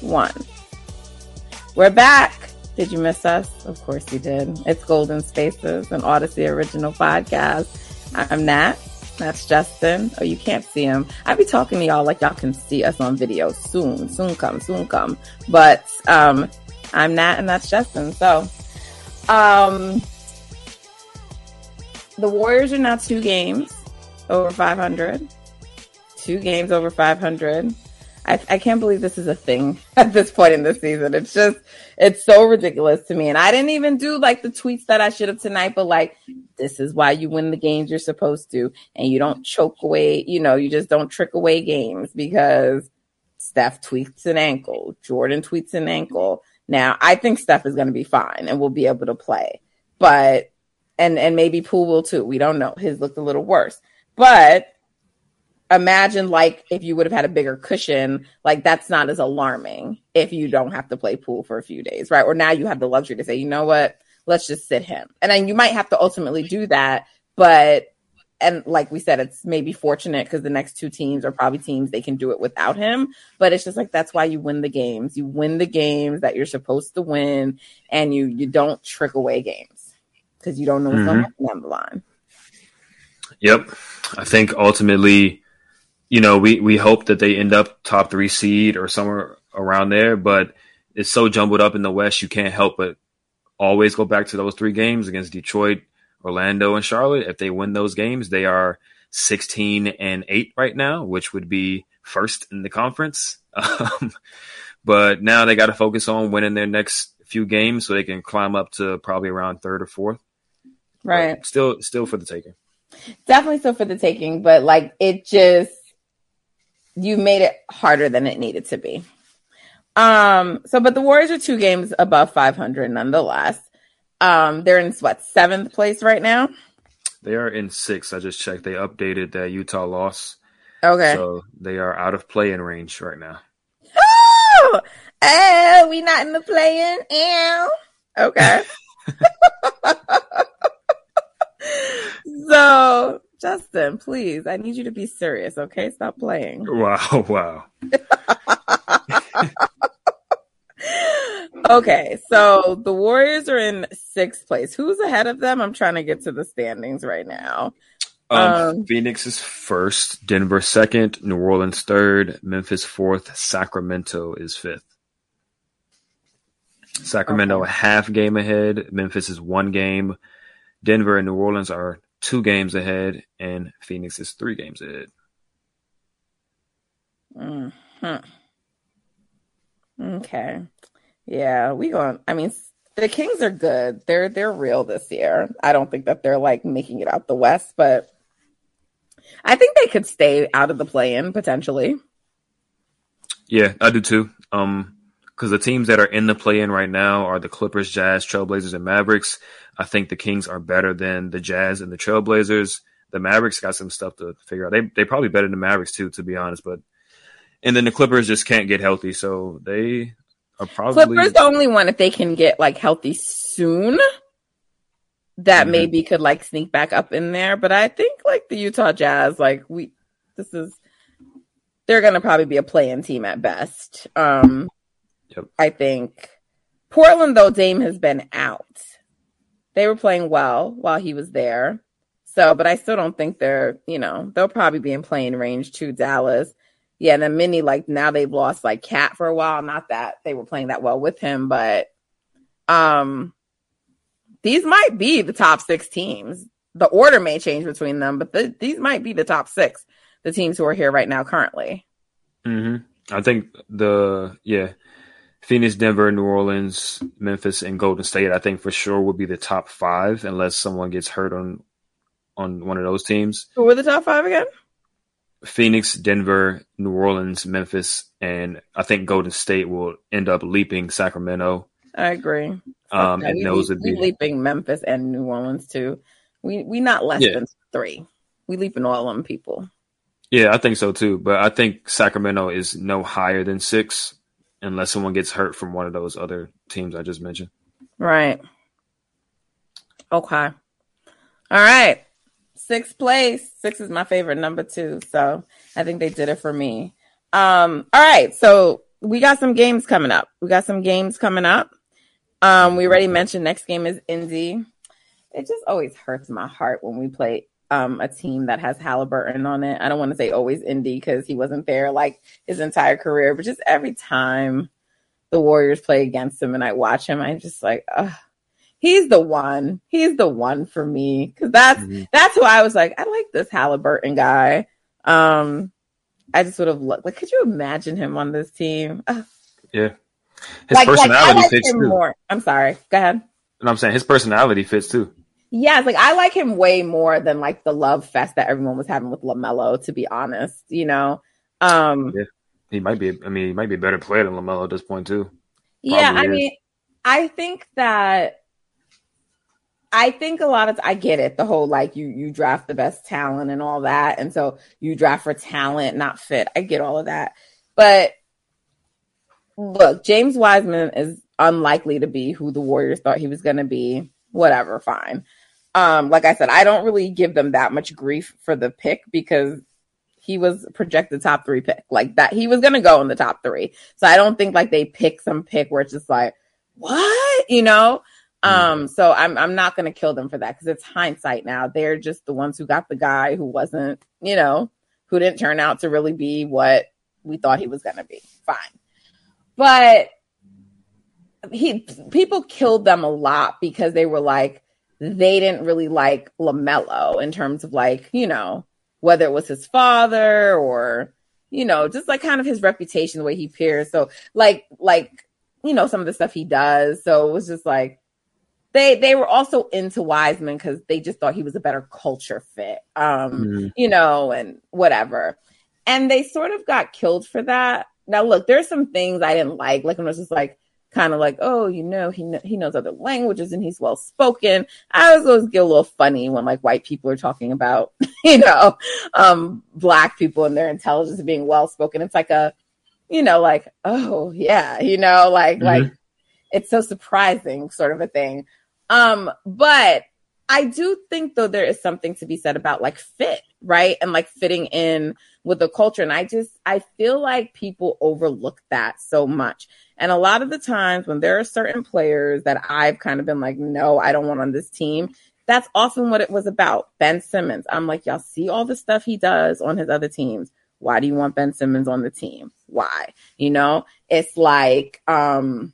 One. We're back. Did you miss us? Of course you did. It's Golden Spaces, an Audacy original podcast. I'm Nat. That's Justin. Oh, you can't see him. I be talking to y'all like y'all can see us on video soon. Soon come, soon come. But um, I'm Nat and that's Justin. So um, the Warriors are now two games over 500. Two games over 500. I, I can't believe this is a thing at this point in the season. It's just, it's so ridiculous to me. And I didn't even do like the tweets that I should have tonight, but like, this is why you win the games you're supposed to. And you don't choke away, you know, you just don't trick away games because Steph tweaks an ankle, Jordan tweaks an ankle. Now, I think Steph is going to be fine and we'll be able to play, but, and, and maybe Poole will too. We don't know. His looked a little worse, but imagine like if you would have had a bigger cushion, like that's not as alarming if you don't have to play Poole for a few days, right? Or now you have the luxury to say, you know what, let's just sit him. And then you might have to ultimately do that, but and like we said, it's maybe fortunate because the next two teams are probably teams they can do it without him. But it's just like that's why you win the games. You win the games that you're supposed to win, and you you don't trick away games because you don't know what's mm-hmm. going to happen down the line. Yep, I think ultimately you know, we, we hope that they end up top three seed or somewhere around there, but it's so jumbled up in the West, you can't help but always go back to those three games against Detroit, Orlando, and Charlotte. If they win those games, they are 16 and 8 right now, which would be first in the conference. Um, but now they got to focus on winning their next few games so they can climb up to probably around third or fourth. Right. But still, still for the taking. Definitely still for the taking, but like it just you made it harder than it needed to be. Um, so, but the Warriors are two games above 500 nonetheless. Um, they're in what seventh place right now. They are in six. I just checked. They updated that Utah loss. Okay. So they are out of play in range right now. Oh, oh we not in the play in. Ew. Okay. so Justin, please, I need you to be serious, okay? Stop playing. Wow, wow. okay, so the Warriors are in sixth place. Who's ahead of them? I'm trying to get to the standings right now. Um, um, Phoenix is first, Denver second, New Orleans third, Memphis fourth, Sacramento is fifth. Sacramento okay. a half game ahead, Memphis is one game, Denver and New Orleans are two games ahead, and Phoenix is three games ahead. Hmm. Okay. Yeah, we going. I mean, the Kings are good. They're they're real this year. I don't think that they're like making it out the West, but I think they could stay out of the play-in potentially. Yeah, I do too. Um, because the teams that are in the play-in right now are the Clippers, Jazz, Trailblazers, and Mavericks. I think the Kings are better than the Jazz and the Trailblazers. The Mavericks got some stuff to figure out. They they probably better than the Mavericks too, to be honest. But and then the Clippers just can't get healthy, so they are probably Clippers the only one if they can get like healthy soon. That mm-hmm. maybe could like sneak back up in there, but I think like the Utah Jazz, like we, this is, they're gonna probably be a play-in team at best. Um, yep. I think Portland though Dame has been out they were playing well while he was there. So, but I still don't think they're, you know, they'll probably be in playing range to Dallas. yeah, and then Mini, like now they've lost like KAT for a while. Not that they were playing that well with him, but um these might be the top six teams. The order may change between them, but the, these might be the top six, the teams who are here right now currently. Mm-hmm. I think the yeah, Phoenix, Denver, New Orleans, Memphis, and Golden State. I think for sure will be the top five unless someone gets hurt on on one of those teams. Who were the top five again? Phoenix, Denver, New Orleans, Memphis, and I think Golden State will end up leaping Sacramento. I agree. Um, Yeah, and we, those would be leaping Memphis and New Orleans too. We we not less Yeah. than three. We leaping all them people. yeah, I think so too. But I think Sacramento is no higher than six unless someone gets hurt from one of those other teams I just mentioned. Right. Okay. All right. Sixth place. Six is my favorite number too. So I think they did it for me. Um, all right. So we got some games coming up. We got some games coming up. Um, we already mentioned next game is Indy. It just always hurts my heart when we play um a team that has Halliburton on it. I don't want to say always Indy because he wasn't there like his entire career, but just every time the Warriors play against him and I watch him, I'm just like, Ugh, he's the one. He's the one for me because that's Mhm. that's who I was like. I like this Halliburton guy. Um, I just would have looked like. Could you imagine him on this team? Ugh. Yeah, his like, personality like fits him too. more. I'm sorry. Go ahead. And I'm saying his personality fits too. Yes, like I like him way more than like the love fest that everyone was having with LaMelo. To be honest, you know. Um, Yeah. He might be. I mean, he might be a better player than LaMelo at this point too. Yeah, I is. mean, I think that I think a lot of I get it. The whole like you you draft the best talent and all that, and so you draft for talent, not fit. I get all of that, but look, James Wiseman is unlikely to be who the Warriors thought he was going to be. Whatever, fine. Um, like I said, I don't really give them that much grief for the pick because he was projected top three pick like that. He was going to go in the top three. So I don't think like they pick some pick where it's just like, what, you know? Um, so I'm, I'm not going to kill them for that because it's hindsight now. They're just the ones who got the guy who wasn't, you know, who didn't turn out to really be what we thought he was going to be. Fine. But he, people killed them a lot because they were like, they didn't really like LaMelo in terms of like, you know, whether it was his father or, you know, just like kind of his reputation, the way he appears. So like, like, you know, some of the stuff he does. So it was just like, they, they were also into Wiseman because they just thought he was a better culture fit, um, Mhm. you know, and whatever. And they sort of got killed for that. Now, look, there's some things I didn't like, like when it was just like, kind of like, oh, you know, he kn- he knows other languages and he's well spoken. I always always get a little funny when like white people are talking about, you know, um, black people and their intelligence being well spoken. It's like a, you know, like, oh yeah, you know, like Mhm. like it's so surprising sort of a thing. Um, but I do think though there is something to be said about like fit, right? And like fitting in with the culture. And I just I feel like people overlook that so much. And a lot of the times when there are certain players that I've kind of been like, no, I don't want on this team, that's often what it was about. Ben Simmons. I'm like, y'all see all the stuff he does on his other teams. Why do you want Ben Simmons on the team? Why? You know, it's like, um,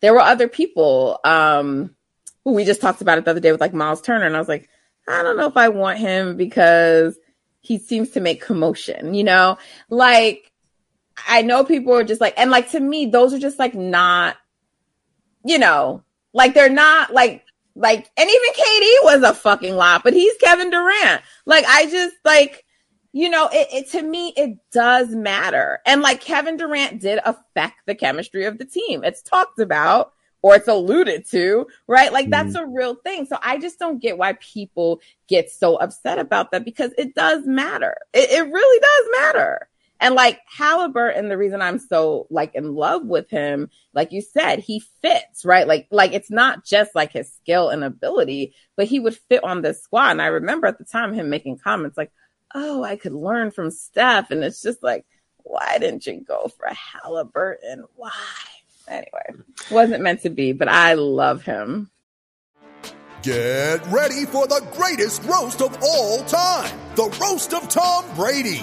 there were other people, um, who we just talked about it the other day with like Miles Turner. And I was like, I don't know if I want him because he seems to make commotion, you know, like, I know people are just like, and like to me, those are just like not, you know, like they're not like, like, and even KD was a fucking lot, but he's Kevin Durant. Like, I just like, you know, it, it to me, it does matter. And like Kevin Durant did affect the chemistry of the team. It's talked about or it's alluded to, right? Like that's mm-hmm. a real thing. So I just don't get why people get so upset about that because it does matter. It, it really does matter. And like Halliburton, the reason I'm so like in love with him, like you said, he fits, right? Like, like it's not just like his skill and ability, but he would fit on this squad. And I remember at the time him making comments like, Oh, I could learn from Steph. And it's just like, why didn't you go for Halliburton? Why? Anyway, wasn't meant to be, but I love him. Get ready for the greatest roast of all time the roast of Tom Brady.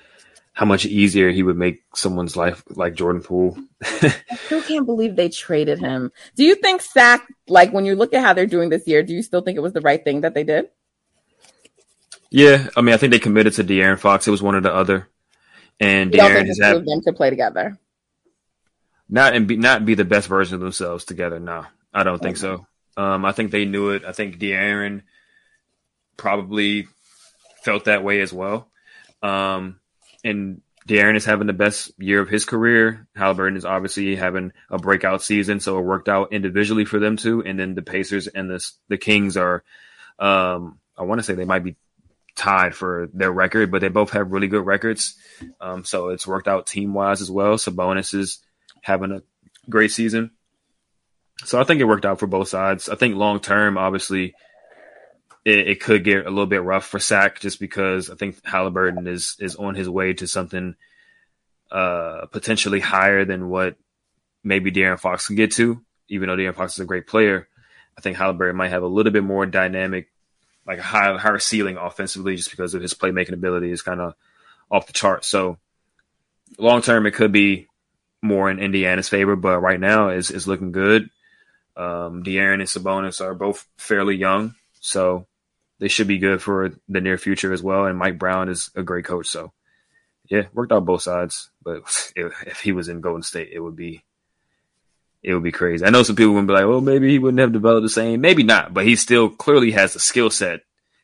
how much easier he would make someone's life like Jordan Poole. I still can't believe they traded him. Do you think Sac, like when you look at how they're doing this year, do you still think it was the right thing that they did? Yeah, I mean, I think they committed to De'Aaron Fox. It was one or the other, and You De'Aaron has had them to play together? not and be not be the best version of themselves together. No, I don't think so. Um, I think they knew it. I think De'Aaron probably felt that way as well. Um, and De'Aaron is having the best year of his career. Halliburton is obviously having a breakout season, so it worked out individually for them too. And then the Pacers and the the Kings are, um, I want to say they might be tied for their record, but they both have really good records. Um, so it's worked out team wise as well. Sabonis is having a great season. So I think it worked out for both sides. I think long term, obviously, it, it could get a little bit rough for Sac just because I think Halliburton is is on his way to something uh, potentially higher than what maybe De'Aaron Fox can get to. Even though De'Aaron Fox is a great player, I think Halliburton might have a little bit more dynamic, like a high, higher ceiling offensively, just because of his playmaking ability is kind of off the chart. So long term, it could be more in Indiana's favor, but right now is is looking good. Um, De'Aaron and Sabonis are both fairly young, so they should be good for the near future as well. And Mike Brown is a great coach, so yeah, worked out both sides. But if, if he was in Golden State, it would be it would be crazy. I know some people would be like, "Well, maybe he wouldn't have developed the same." Maybe not, but he still clearly has the skill set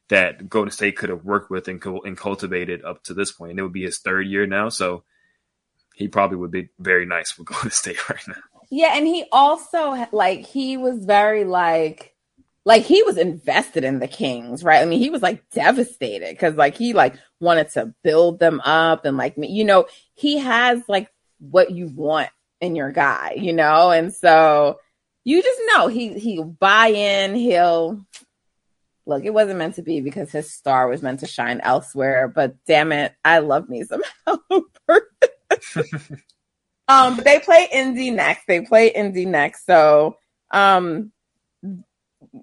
that Golden State could have worked with and, and cultivated up to this point. And it would be his third year now, so he probably would be very nice with Golden State right now. Yeah, and he also like he was very like like he was invested in the Kings, right? I mean, he was like devastated because like he like wanted to build them up and like you know he has like what you want in your guy, you know, and so you just know he he'll buy in. He'll look. It wasn't meant to be because his star was meant to shine elsewhere. But damn it, I love me some. Um, but they play Indy next. They play Indy next. So, um,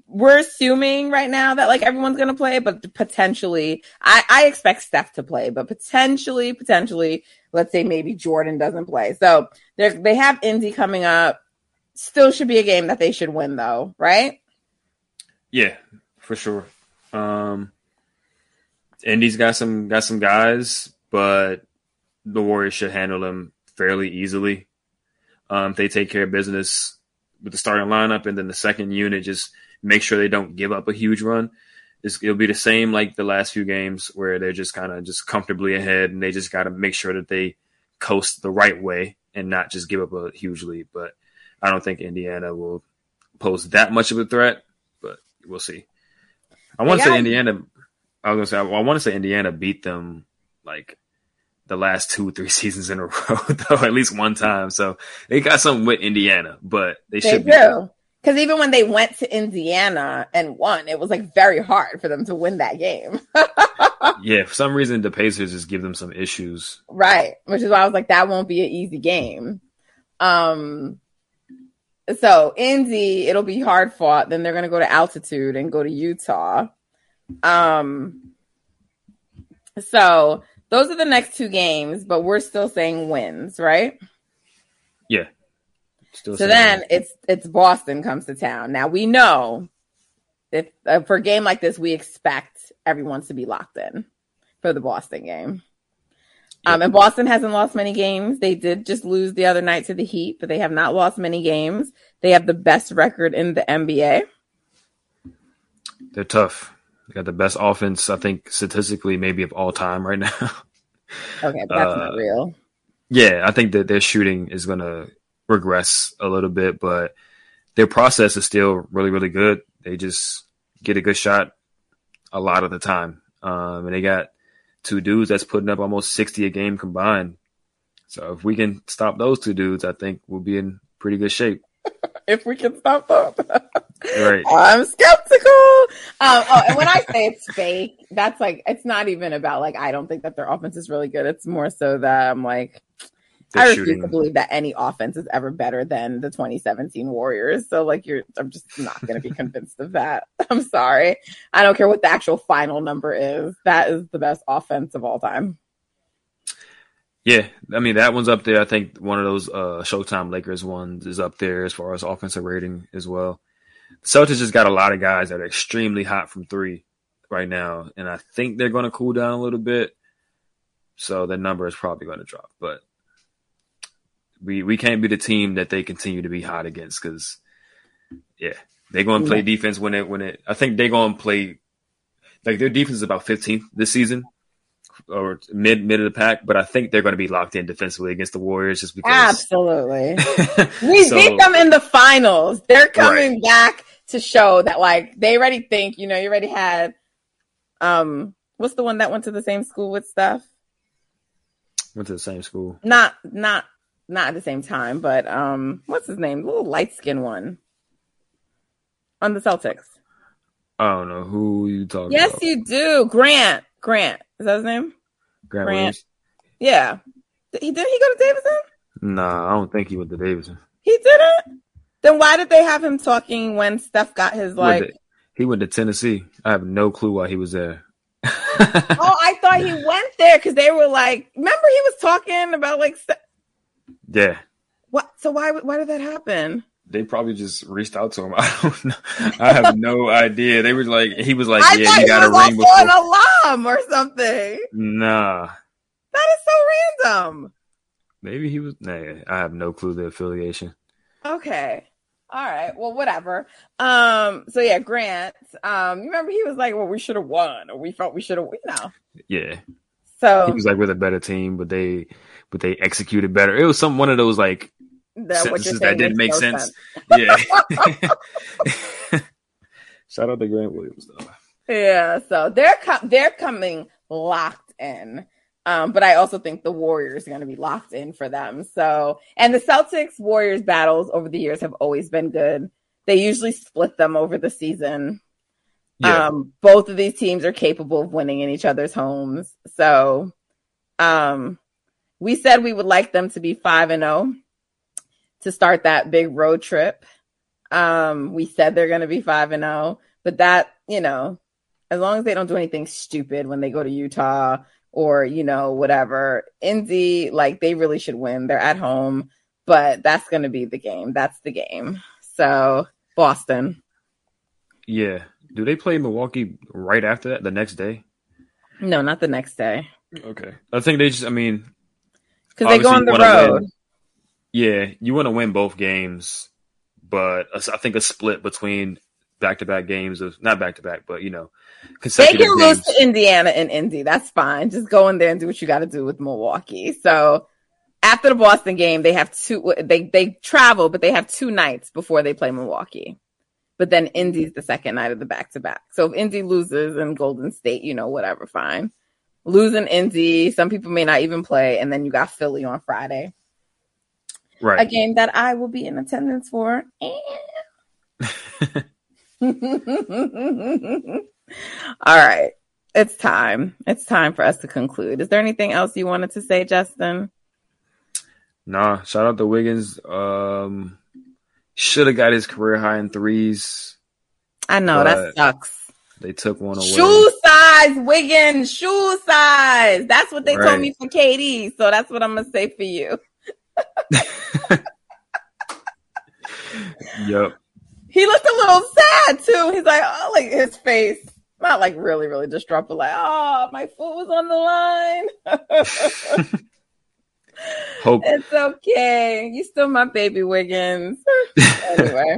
we're assuming right now that like everyone's gonna play, but potentially, I, I expect Steph to play, but potentially, potentially, let's say maybe Jordan doesn't play. So they they have Indy coming up. Still should be a game that they should win, though, right? Yeah, for sure. Um, Indy's got some got some guys, but the Warriors should handle them fairly easily. Um, if they take care of business with the starting lineup and then the second unit, just make sure they don't give up a huge run. It's, it'll be the same like the last few games where they're just kind of just comfortably ahead and they just got to make sure that they coast the right way and not just give up a huge lead. But I don't think Indiana will pose that much of a threat, but we'll see. I want to say Indiana. I was gonna say I want to say Indiana beat them like the last two three seasons in a row, though at least one time. So they got something with Indiana, but they, They should do. Because even when they went to Indiana and won, it was like very hard for them to win that game. Yeah, for some reason the Pacers just give them some issues. Right. Which is why I was like, that won't be an easy game. Um so Indy, it'll be hard fought. Then they're gonna go to altitude and go to Utah. Um so those are the next two games, but we're still saying wins, right? Yeah. Still So then it's it's Boston comes to town. Now we know if uh, for a game like this, we expect everyone to be locked in for the Boston game. Um, and Boston hasn't lost many games. They did just lose the other night to the Heat, but they have not lost many games. They have the best record in the NBA. they're tough. They got the best offense, I think, statistically, maybe of all time right now. Okay, that's Uh, not real. yeah, I think that their shooting is going to regress a little bit, but their process is still really, really good. They just get a good shot a lot of the time. Um, and they got two dudes that's putting up almost 60 a game combined. So if we can stop those two dudes, I think we'll be in pretty good shape. if we can stop them. Right. I'm skeptical. Um, oh, and when I say it's fake, that's like it's not even about like I don't think that their offense is really good. It's more so that I'm like They're I refuse shooting. to believe that any offense is ever better than the 2017 Warriors. So like you're I'm just not going to be convinced of that. I'm sorry. I don't care what the actual final number is. That is the best offense of all time. Yeah, I mean that one's up there. I think one of those uh, Showtime Lakers ones is up there as far as offensive rating as well. The Celtics just got a lot of guys that are extremely hot from three right now, and I think they're going to cool down a little bit. So the number is probably going to drop, but we we can't be the team that they continue to be hot against because yeah, they're going to play defense when it when it. I think they're going to play like their defense is about 15th this season or mid mid of the pack, but I think they're going to be locked in defensively against the Warriors just because. Absolutely. We So- beat them in the finals. They're coming back to show that like they already think, you know, you already had um what's the one that went to the same school with Steph? Went to the same school. Not not not at the same time, but um what's his name? The little light skinned one. On the Celtics. I don't know who you talking Yes, about. you do. Grant. Grant. Is that his name? Grant Grant. Yeah. Did he didn't he go to Davidson? Nah, I don't think he went to Davidson. He didn't? Then why did they have him talking when Steph got his He went like to- he went to Tennessee. I have no clue why he was there. Oh, I thought he went there because they were like, remember he was talking about like, yeah, what? So why why did that happen? They probably just reached out to him. I don't know. I have no idea. They were like, he was like, I yeah, you got a ring also an alum or something. Nah, That is so random. maybe he was. Nah, I have no clue the affiliation. Okay. All right. Well, whatever. Um. So yeah, Grant. Um. You remember he was like, "Well, we should have won, or we felt we should have." You know. Yeah, So he was like with a better team, but they but they executed better. It was some one of those like that what you're sentences that didn't make makes no sense. Yeah. Shout out to Grant Williams though. Yeah, so they're com- they're coming locked in. Um, but I also think the Warriors are going to be locked in for them. So, and the Celtics Warriors battles over the years have always been good. They usually split them over the season. Yeah, Um, both of these teams are capable of winning in each other's homes. So, um, we said we would like them to be 5 and 0 to start that big road trip. Um, we said they're going to be 5 and 0, but that, you know, as long as they don't do anything stupid when they go to Utah or, you know, whatever, Indy, like they really should win. They're at home, but that's going to be the game. That's the game. So, Boston. yeah. Do they play Milwaukee right after that? The next day? No, not the next day. Okay. I think they just. I mean, Because they go on the road. win. Yeah, you want to win both games, but I think a split between back-to-back games of not back-to-back, but you know, They consecutive can lose to Indiana and Indy. That's fine. Just go in there and do what you got to do with Milwaukee. So after the Boston game, they have two. They they travel, but they have two nights before they play Milwaukee. But then Indy's the second night of the back to back. So if Indy loses and Golden State, you know, whatever, fine. Losing Indy, some people may not even play, and then you got Philly on Friday, a game that I will be in attendance for. All right. It's time. It's time for us to conclude. Is there anything else you wanted to say, Justin? Nah, shout out to Wiggins. Um, should have got his career high in threes. I know that sucks. They took one away. Shoe size, Wiggins, shoe size. That's what they told me for KD. So that's what I'm going to say for you. Yep. He looked a little sad too. He's like, oh, like his face. Not like really, really distraught, but like, oh, my foot was on the line. Hope. It's okay. You still my baby Wiggins. anyway.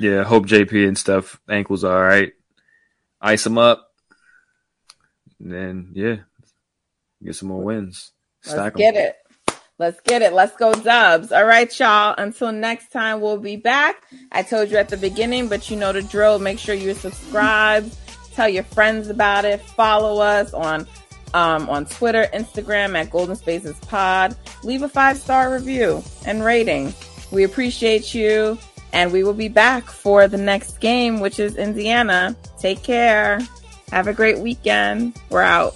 Yeah, hope JP and Steph ankles all right. Ice them up. And then yeah, get some more wins. Let's Stack 'em. get it. Let's get it. Let's go dubs. All right, y'all. Until next time, we'll be back. I told you at the beginning, but you know the drill. Make sure you're subscribed. Tell your friends about it. Follow us on um, on Twitter, Instagram at Golden Spaces Pod. Leave a five star review and rating. We appreciate you, and we will be back for the next game, which is Indiana. Take care. Have a great weekend. We're out.